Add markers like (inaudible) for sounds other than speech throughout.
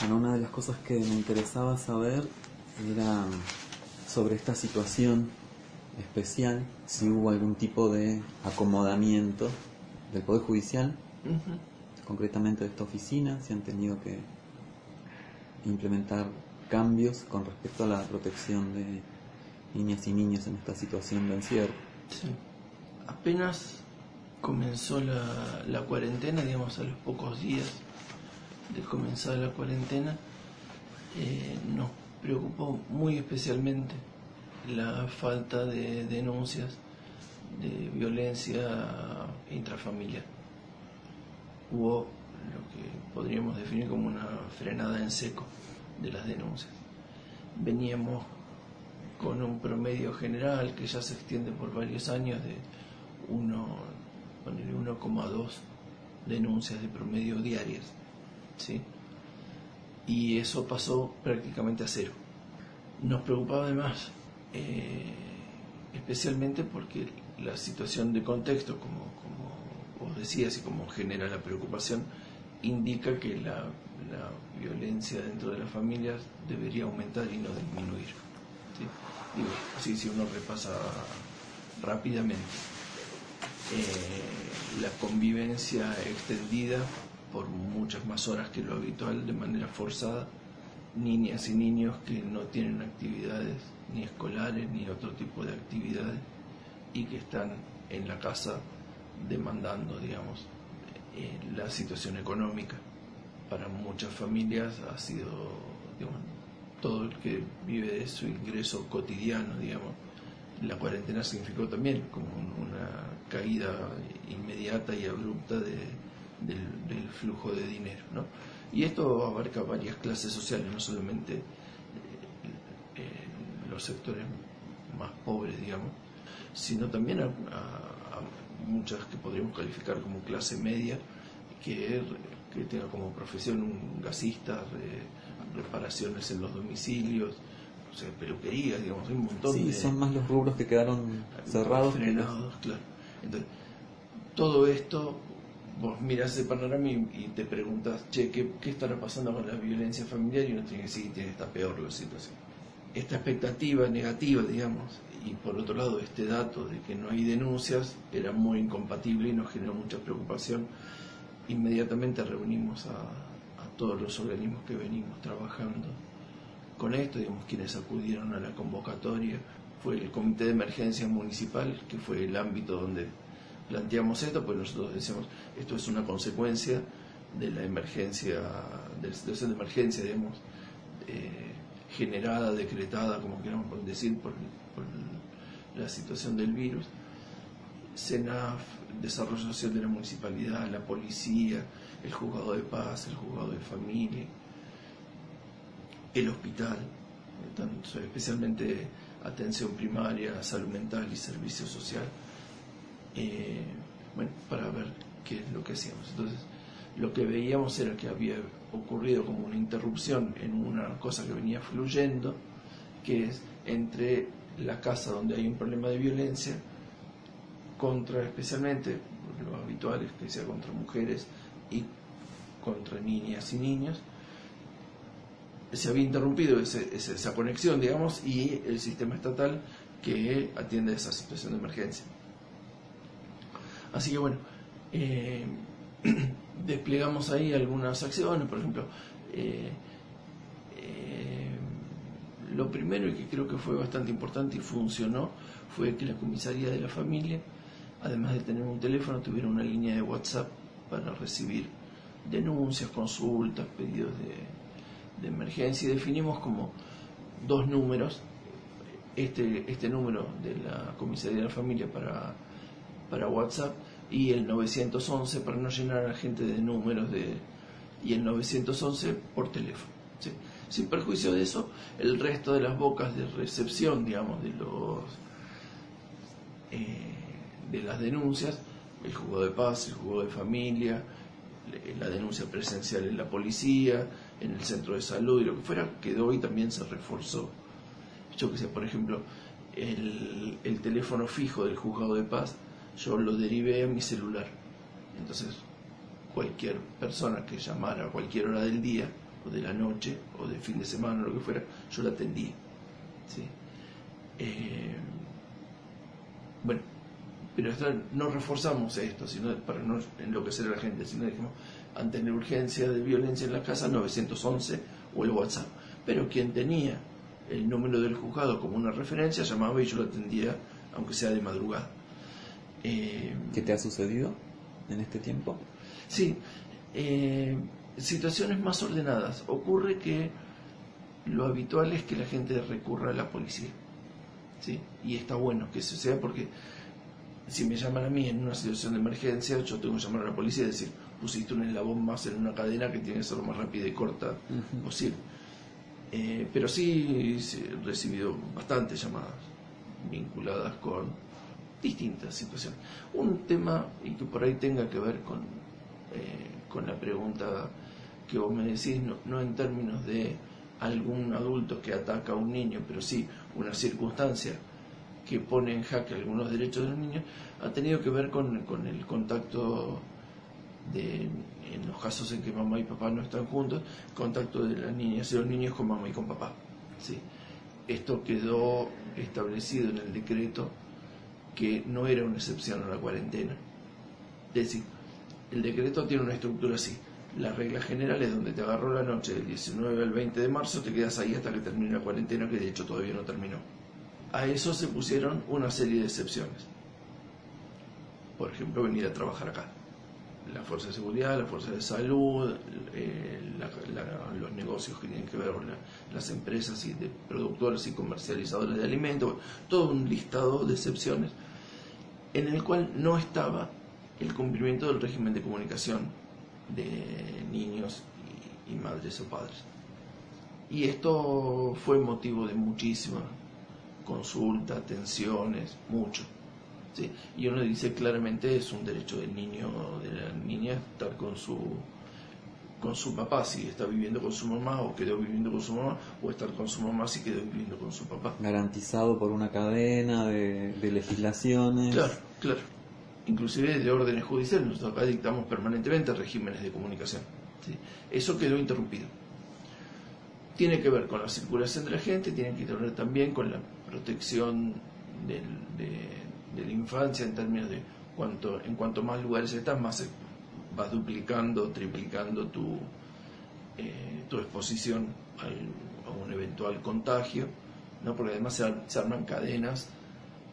Bueno, una de las cosas que me interesaba saber era sobre esta situación especial, si hubo algún tipo de acomodamiento del Poder Judicial, concretamente de esta oficina, si han tenido que implementar cambios con respecto a la protección de niñas y niños en esta situación de encierro. Sí. Apenas comenzó la, la cuarentena, digamos a los pocos días de comenzar la cuarentena, eh, nos preocupó muy especialmente la falta de denuncias de violencia intrafamiliar. Hubo lo que podríamos definir como una frenada en seco de las denuncias. Veníamos con un promedio general que ya se extiende por varios años de 1,2 denuncias de promedio diarias. ¿Sí? Y eso pasó prácticamente a cero. Nos preocupaba además, eh, especialmente porque la situación de contexto, como, como vos decías y como genera la preocupación, indica que la, la violencia dentro de las familias debería aumentar y no disminuir. ¿sí? Así si uno repasa rápidamente. Eh, la convivencia extendida por muchas más horas que lo habitual de manera forzada, niñas y niños que no tienen actividades ni escolares ni otro tipo de actividades y que están en la casa demandando, digamos, eh, la situación económica. Para muchas familias ha sido, digamos, todo el que vive de su ingreso cotidiano, digamos. La cuarentena significó también como una caída inmediata y abrupta de, del, flujo de dinero. ¿no? Y esto abarca varias clases sociales, no solamente eh, eh, los sectores más pobres, digamos, sino también a, muchas que podríamos calificar como clase media, que, que tenga como profesión un gasista, reparaciones en los domicilios, o sea, peluquerías, digamos, hay un montón sí, de... son más los rubros que quedaron cerrados. Frenados, claro. Entonces, todo esto, vos miras ese panorama y, te preguntas, che, ¿qué, ¿qué, estará pasando con la violencia familiar? Y uno tiene que decir, tiene está peor la situación. Esta expectativa negativa, digamos, y por otro lado este dato de que no hay denuncias, era muy incompatible y nos generó mucha preocupación. Inmediatamente reunimos a, todos los organismos que venimos trabajando con esto, digamos, quienes acudieron a la convocatoria, fue el Comité de Emergencia Municipal, que fue el ámbito donde planteamos esto, pues nosotros decíamos, esto es una consecuencia de la emergencia, de la situación de emergencia, eh, generada, decretada, como queramos decir, por, la situación del virus. CENAF, Desarrollo Social de la Municipalidad, la Policía, el Juzgado de Paz, el Juzgado de Familia, el hospital, especialmente atención primaria, salud mental y servicio social, eh, bueno, para ver qué es lo que hacíamos. Entonces, lo que veíamos era que había ocurrido como una interrupción en una cosa que venía fluyendo, que es entre la casa donde hay un problema de violencia, contra especialmente, lo habitual es que sea contra mujeres y contra niñas y niños, se había interrumpido esa conexión, digamos, y el sistema estatal que atiende esa situación de emergencia. Así que bueno, eh, (clears throat) desplegamos ahí algunas acciones, por ejemplo, eh, eh, lo primero y que creo que fue bastante importante y funcionó fue que la comisaría de la familia, además de tener un teléfono, tuviera una línea de WhatsApp para recibir denuncias, consultas, pedidos de, emergencia. Y definimos como dos números, este, este número de la comisaría de la familia para, para WhatsApp y el 911 para no llenar a la gente de números de, y el 911 por teléfono. Sin perjuicio de eso, el resto de las bocas de recepción, digamos, de los eh, de las denuncias, el juzgado de paz, el juzgado de familia, la denuncia presencial en la policía, en el centro de salud y lo que fuera, quedó y también se reforzó. Yo que sé, por ejemplo, el, el teléfono fijo del juzgado de paz, yo lo derivé a mi celular. Entonces, cualquier persona que llamara a cualquier hora del día, o de la noche o de fin de semana o lo que fuera, yo la atendía. ¿sí? Eh, bueno, pero no reforzamos esto, sino para no enloquecer a la gente, sino dijimos, ante la urgencia de violencia en la casa, 911 o el WhatsApp. Pero quien tenía el número del juzgado como una referencia llamaba y yo lo atendía, aunque sea de madrugada. Eh, ¿Qué te ha sucedido en este tiempo? Sí, eh, situaciones más ordenadas. Ocurre que lo habitual es que la gente recurra a la policía. ¿sí? Y está bueno que sea porque si me llaman a mí en una situación de emergencia, yo tengo que llamar a la policía y decir, pusiste un eslabón más en una cadena que tiene que ser lo más rápida y corta posible. Eh, pero sí he recibido bastantes llamadas vinculadas con distintas situaciones. Un tema, y que por ahí tenga que ver con, eh, con la pregunta que vos me decís, no, no en términos de algún adulto que ataca a un niño, pero sí una circunstancia que pone en jaque algunos derechos de los niños, ha tenido que ver con, con el contacto de, en los casos en que mamá y papá no están juntos, contacto de las niñas y los niños con mamá y con papá. ¿sí? Esto quedó establecido en el decreto que no era una excepción a la cuarentena. Es decir, el decreto tiene una estructura así. La regla general es donde te agarró la noche del 19 al 20 de marzo, te quedas ahí hasta que termine la cuarentena, que de hecho todavía no terminó. A eso se pusieron una serie de excepciones. Por ejemplo, venir a trabajar acá. La fuerza de seguridad, la fuerza de salud, eh, los negocios que tienen que ver con las empresas y de productores y comercializadores de alimentos, todo un listado de excepciones en el cual no estaba el cumplimiento del régimen de comunicación de niños y, madres o padres. Y esto fue motivo de muchísima consulta, atenciones, mucho. ¿sí? Y uno dice claramente es un derecho del niño o de la niña estar con su con su papá si está viviendo con su mamá o quedó viviendo con su mamá o estar con su mamá si quedó viviendo con su papá. Garantizado por una cadena de, de legislaciones. Claro, claro inclusive de órdenes judiciales. Nosotros acá dictamos permanentemente regímenes de comunicación. Eso quedó interrumpido. Tiene que ver con la circulación de la gente, tiene que ver también con la protección de, la infancia en términos de cuanto, en cuanto más lugares estás, más vas duplicando, triplicando tu, eh, tu exposición a un eventual contagio, ¿no? porque además se arman cadenas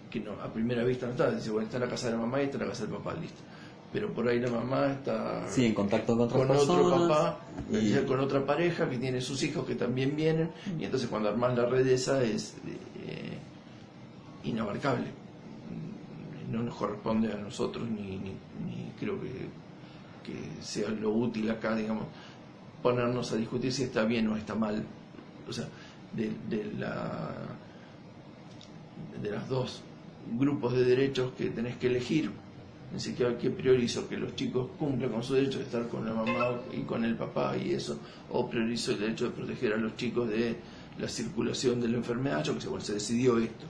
que no, a primera vista no está, dice, bueno, está en la casa de la mamá y está en la casa del papá, listo. Pero por ahí la mamá está sí, en contacto con, con otro papá, y... con otra pareja que tiene sus hijos que también vienen, y entonces cuando armas la red esa es eh, inabarcable. No nos corresponde a nosotros, ni, ni, creo que, que sea lo útil acá, digamos, ponernos a discutir si está bien o está mal. O sea, de, la de las dos grupos de derechos que tenés que elegir. Así que, ¿qué priorizo? Que los chicos cumplan con su derecho de estar con la mamá y con el papá y eso, o priorizo el derecho de proteger a los chicos de la circulación de la enfermedad, yo que sé, se decidió esto.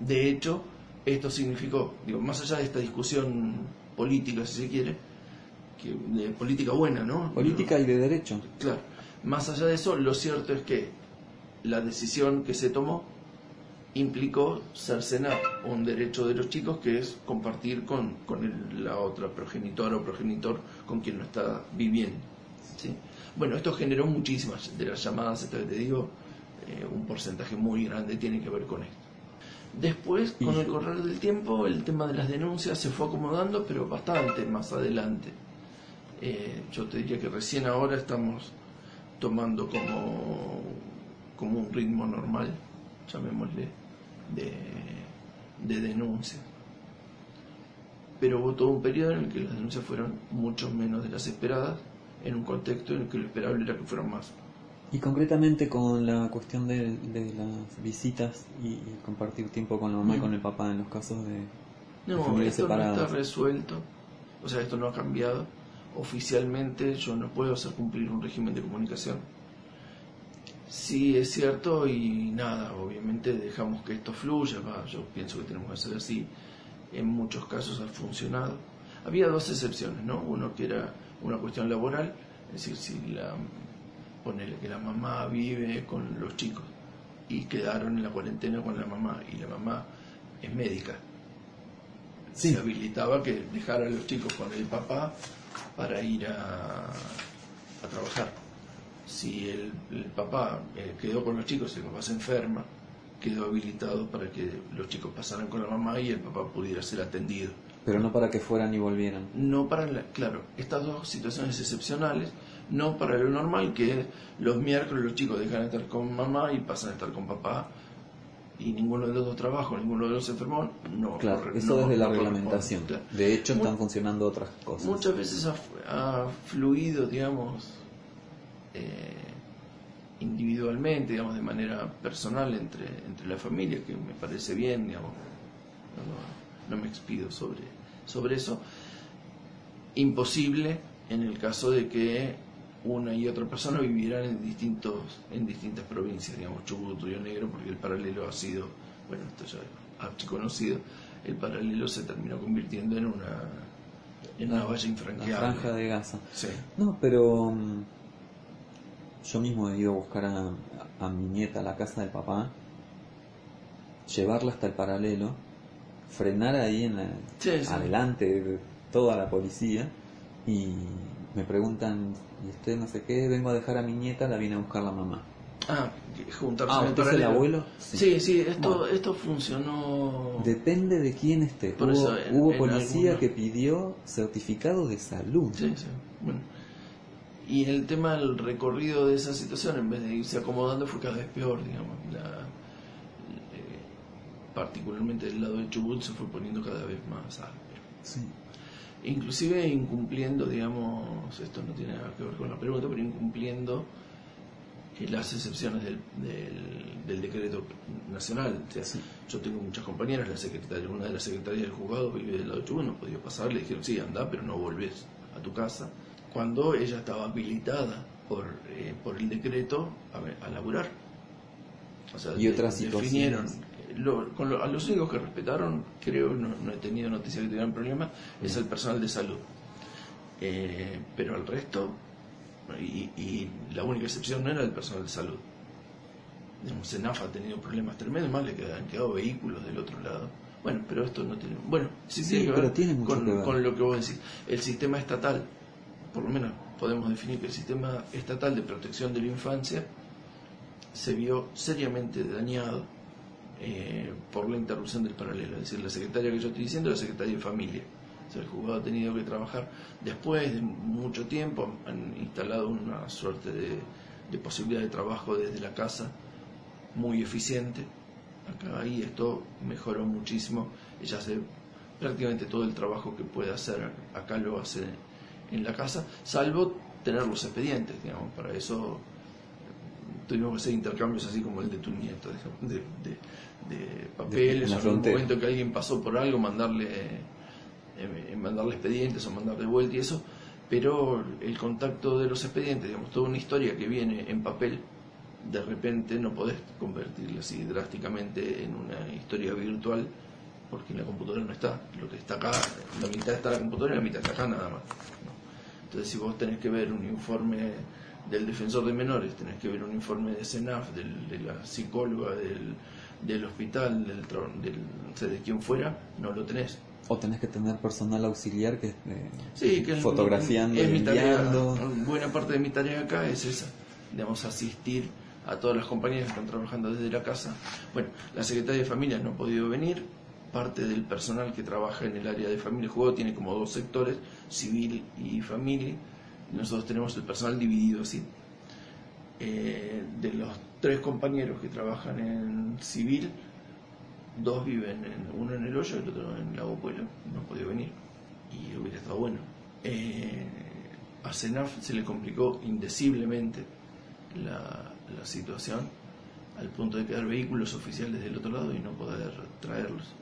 De hecho, esto significó, digo, más allá de esta discusión política, si se quiere, que, de política buena, ¿no? Política y de derecho. Claro. Más allá de eso, lo cierto es que la decisión que se tomó implicó cercenar un derecho de los chicos que es compartir con, la otra progenitora o progenitor con quien no está viviendo. ¿sí? Bueno, esto generó muchísimas de las llamadas, te digo, eh, un porcentaje muy grande tiene que ver con esto. Después, con el correr del tiempo, el tema de las denuncias se fue acomodando, pero bastante más adelante. Eh, yo te diría que recién ahora estamos tomando como, como un ritmo normal, llamémosle, de, de denuncia. Pero hubo todo un periodo en el que las denuncias fueron mucho menos de las esperadas, en un contexto en el que lo esperable era que fueron más. Y concretamente con la cuestión de, las visitas y, compartir tiempo con la mamá y con el papá en los casos de, no, esto no está resuelto, o sea, esto no ha cambiado. Oficialmente yo no puedo hacer cumplir un régimen de comunicación Sí, es cierto y nada, obviamente dejamos que esto fluya, yo pienso que tenemos que hacer así, en muchos casos ha funcionado. Había dos excepciones, ¿no? Uno que era una cuestión laboral, es decir, si la, ponele que la mamá vive con los chicos y quedaron en la cuarentena con la mamá y la mamá es médica. Sí. Se habilitaba que dejara a los chicos con el papá para ir a, a trabajar. Si el, el papá eh, quedó con los chicos y el papá se enferma, quedó habilitado para que los chicos pasaran con la mamá y el papá pudiera ser atendido. Pero no para que fueran y volvieran. No para, la- claro, estas dos situaciones excepcionales, no para lo normal, que es los miércoles los chicos dejan de estar con mamá y pasan a estar con papá, y ninguno de los dos trabajos, ninguno de los enfermos, no. Claro, corre- eso no- desde la no reglamentación. claro. De hecho, Mu- están funcionando otras cosas. Muchas veces ha, ha fluido, digamos, eh, individualmente, digamos, de manera personal entre, entre la familia, que me parece bien, digamos, no, no me expido sobre, sobre eso. Imposible en el caso de que una y otra persona vivieran en distintos en distintas provincias, digamos, Chubut, Río Negro, porque el paralelo ha sido, bueno, esto ya es conocido, el paralelo se terminó convirtiendo en una en una valla La infranqueable. franja de Gaza. Sí. No, pero mm, yo mismo he ido a buscar a, a mi nieta a la casa del papá, llevarla hasta el paralelo, frenar ahí en la- Sí, sí. adelante de toda la policía y me preguntan, ¿y usted no sé qué? Vengo a dejar a mi nieta, la viene a buscar la mamá. Ah, juntarse Ah, el ¿usted es el paralelo. abuelo? Sí, sí, esto, Bueno. esto funcionó. Depende de quién esté. Por hubo eso, en- hubo en policía que pidió certificado de salud. Sí, sí. Bueno. Y el tema del recorrido de esa situación, en vez de irse acomodando, fue cada vez peor, digamos. La- eh, particularmente del lado de Chubut se fue poniendo cada vez más áspero. Sí. Inclusive incumpliendo, digamos, esto no tiene nada que ver con la pregunta, pero incumpliendo eh, las excepciones del, del, del decreto nacional. O sea, Sí. Yo tengo muchas compañeras, la secretaria, una de las secretarias del juzgado vive del lado de no podía pasar, le dijeron, sí, anda, pero no volvés a tu casa. Cuando ella estaba habilitada por, eh, por el decreto a, a laburar. O sea, Y otras definieron. Lo- con lo- a los únicos que respetaron, creo, no, no he tenido noticia que tuvieran problemas, es el personal de salud. Eh, pero al resto, y, y la única excepción no era el personal de salud. Digamos, Senaf ha tenido problemas tremendos, más le quedan- han quedado vehículos del otro lado. Bueno, pero esto no tiene. Bueno, sí, Sí, tiene que ver, tiene mucho con, que ver. con lo que vos decís. El sistema estatal, por lo menos podemos definir que el sistema estatal de protección de la infancia se vio seriamente dañado eh, por la interrupción del paralelo. Es decir, la secretaria que yo estoy diciendo es la secretaria de familia. O sea, el juzgado ha tenido que trabajar después de mucho tiempo, han instalado una suerte de, de posibilidad de trabajo desde la casa muy eficiente. Acá ahí esto mejoró muchísimo. Ella hace prácticamente todo el trabajo que puede hacer, acá lo hace en la casa, salvo tener los expedientes, digamos, para eso tuvimos que hacer intercambios así como el de tu nieto, de, de- de papeles, en frontera. momento que alguien pasó por algo, mandarle, eh, mandarle expedientes o mandar de vuelta y eso, pero el contacto de los expedientes, digamos, toda una historia que viene en papel, de repente no podés convertirla así drásticamente en una historia virtual porque la computadora no está. Lo que está acá, la mitad está la computadora y la mitad está acá nada más. ¿no? Entonces, si vos tenés que ver un informe del defensor de menores, tenés que ver un informe de CENAF, del- de la psicóloga, del, del hospital, del, del, no sé, de quien fuera, no lo tenés. O tenés que tener personal auxiliar que esté Sí, que fotografiando, es mi tarea, buena parte de mi tarea acá es esa, digamos, asistir a todas las compañías que están trabajando desde la casa. Bueno, la Secretaría de Familia no ha podido venir, parte del personal que trabaja en el área de familia y juego tiene como dos sectores, civil y familia, nosotros tenemos el personal dividido así. Eh, de los tres compañeros que trabajan en civil, dos viven, en, uno en el hoyo el otro en Lago Pueblo, no podido venir y hubiera estado bueno. Eh, a CENAF se le complicó indeciblemente la, la situación al punto de quedar vehículos oficiales del otro lado y no poder traerlos.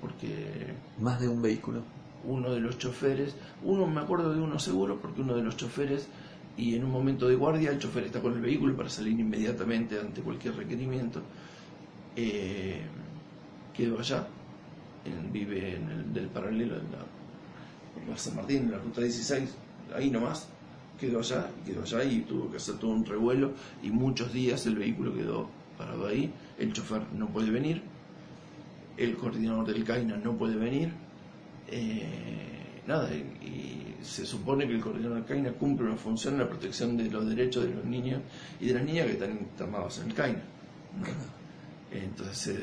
Porque Más de un vehículo. Uno de los choferes, uno me acuerdo de uno seguro, porque uno de los choferes, y en un momento de guardia, el chofer está con el vehículo para salir inmediatamente ante cualquier requerimiento, eh, quedó allá, en- vive en el del paralelo, en la, la San Martín, en la ruta 16, ahí nomás, quedó allá, quedó allá y tuvo que hacer todo un revuelo y muchos días el vehículo quedó parado ahí, el chofer no puede venir, el coordinador del CAINA no puede venir, eh, nada, y, se supone que el coordinador del CAINA cumple una función en la protección de los derechos de los niños y de las niñas que están internados en el CAINA. Entonces,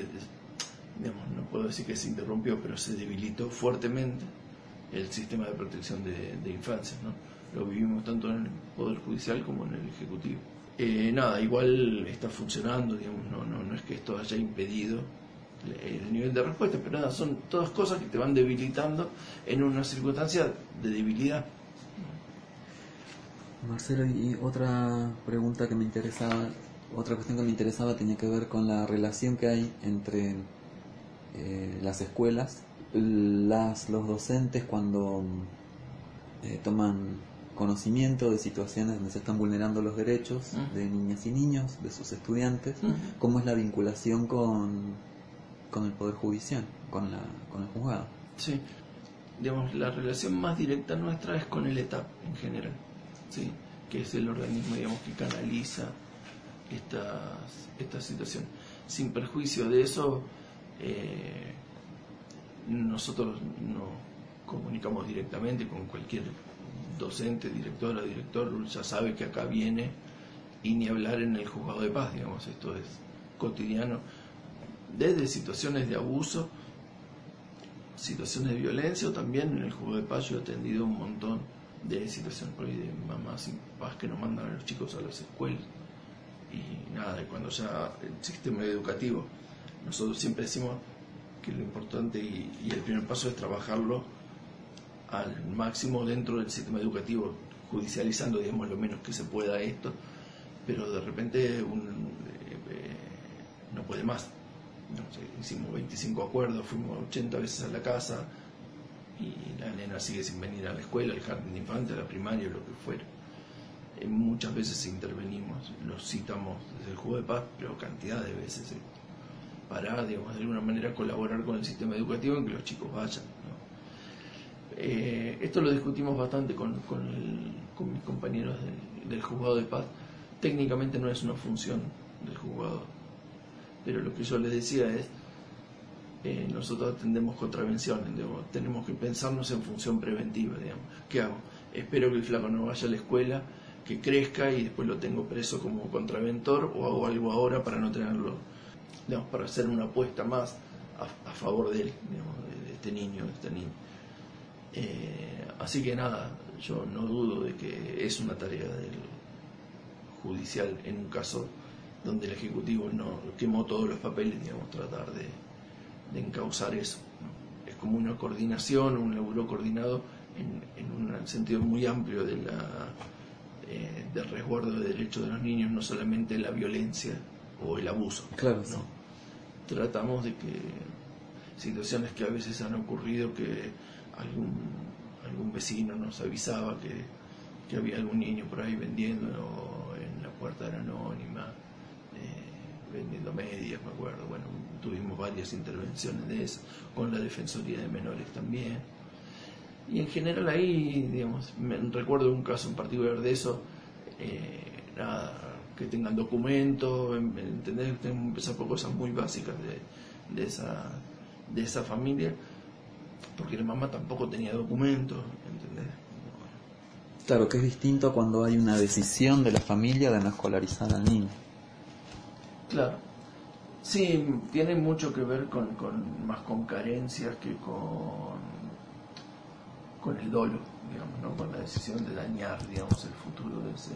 digamos, no puedo decir que se interrumpió, pero se debilitó fuertemente el sistema de protección de, de infancias, ¿no? Lo vivimos tanto en el Poder Judicial como en el Ejecutivo. Eh, nada, igual está funcionando, digamos, no, no, no es que esto haya impedido el nivel de respuesta, pero nada, son todas cosas que te van debilitando en una circunstancia de debilidad. Marcelo, y otra pregunta que me interesaba, otra cuestión que me interesaba tenía que ver con la relación que hay entre eh, las escuelas, las, los docentes cuando eh, toman conocimiento de situaciones donde se están vulnerando los derechos de niñas y niños, de sus estudiantes, cómo es la vinculación con, con el Poder Judicial, con, la, con el juzgado. Sí, digamos, la relación más directa nuestra es con el ETAP en general, ¿sí? que es el organismo digamos, que canaliza estas, esta situación. Sin perjuicio de eso, eh, nosotros nos comunicamos directamente con cualquier docente, directora, director, ya sabe que acá viene y ni hablar en el juzgado de paz, digamos, esto es cotidiano, desde situaciones de abuso, situaciones de violencia o también en el juzgado de paz yo he atendido un montón de situaciones por ahí de mamás y papás que nos mandan a los chicos a las escuelas y nada, cuando ya el sistema educativo, nosotros siempre decimos que lo importante y el primer paso es trabajarlo al máximo dentro del sistema educativo, judicializando, digamos, lo menos que se pueda esto, pero de repente un, eh, no puede más. Hicimos 25 acuerdos, fuimos 80 veces a la casa y la nena sigue sin venir a la escuela, al jardín de infantes, a la primaria, lo que fuera. Eh, muchas veces intervenimos, los citamos desde el juego de paz, pero cantidad de veces eh, para, digamos, de alguna manera colaborar con el sistema educativo en que los chicos vayan. Eh, esto lo discutimos bastante con, con, mis compañeros del, juzgado de paz. Técnicamente no es una función del juzgado, pero lo que yo les decía es, eh, nosotros atendemos contravenciones, tenemos que pensarnos en función preventiva, digamos. ¿Qué hago? Espero que el flaco no vaya a la escuela, que crezca y después lo tengo preso como contraventor o hago algo ahora para no tenerlo, digamos, para hacer una apuesta más a, favor de él, de este niño, de esta niña. Eh, así que nada, yo no dudo de que es una tarea del judicial en un caso donde el Ejecutivo no quemó todos los papeles, digamos, tratar de, de encauzar eso. Es como una coordinación, un laburo coordinado en, un sentido muy amplio de la, eh, del resguardo de derechos de los niños, no solamente la violencia o el abuso. Claro. Tratamos de que situaciones que a veces han ocurrido que algún, algún vecino nos avisaba que, había algún niño por ahí vendiendo en la puerta de la anónima, vendiendo medias, me acuerdo. Bueno, tuvimos varias intervenciones de eso, con la Defensoría de Menores también. Y en general ahí, digamos, me recuerdo un caso en particular de eso, eh, nada, que tengan documentos, entender que empezar por cosas muy básicas de, de, esa, de esa familia porque la mamá tampoco tenía documentos, ¿entendés? Claro, que es distinto cuando hay una decisión de la familia de no escolarizar al niño. Claro. Sí, tiene mucho que ver con, más con carencias que con, con el dolo, digamos, ¿no? con la decisión de dañar, digamos, el futuro de ese,